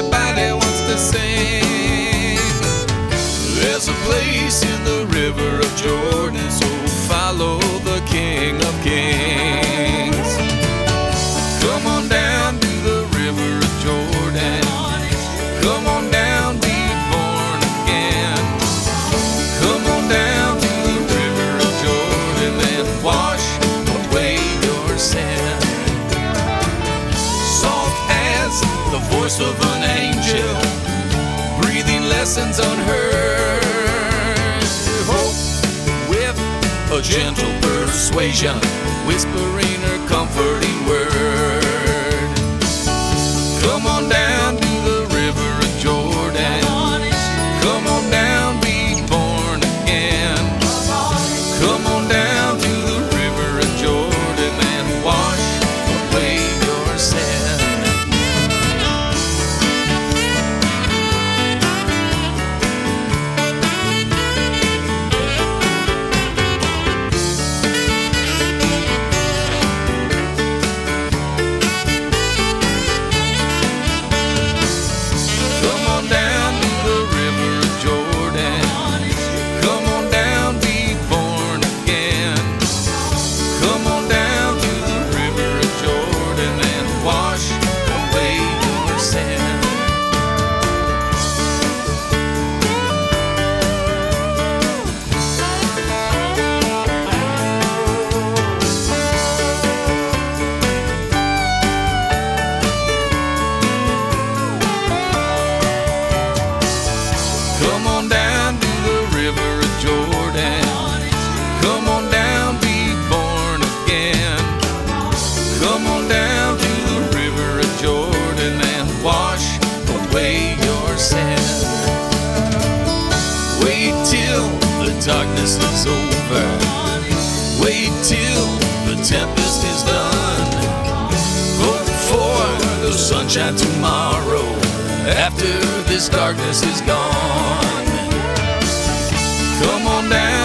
everybody wants to sing. There's a place in the river of Jordan, so follow the King of Kings. Come on down to the river of Jordan. Come on down, be born again. Come on down to the river of Jordan and wash away your sin. Voice of an angel, breathing lessons unheard. Hope with a gentle persuasion, whispering away your sin. Wait till the darkness is over. Wait till the tempest is done. Hope for the sunshine tomorrow after this darkness is gone. Come on down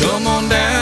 Come on down.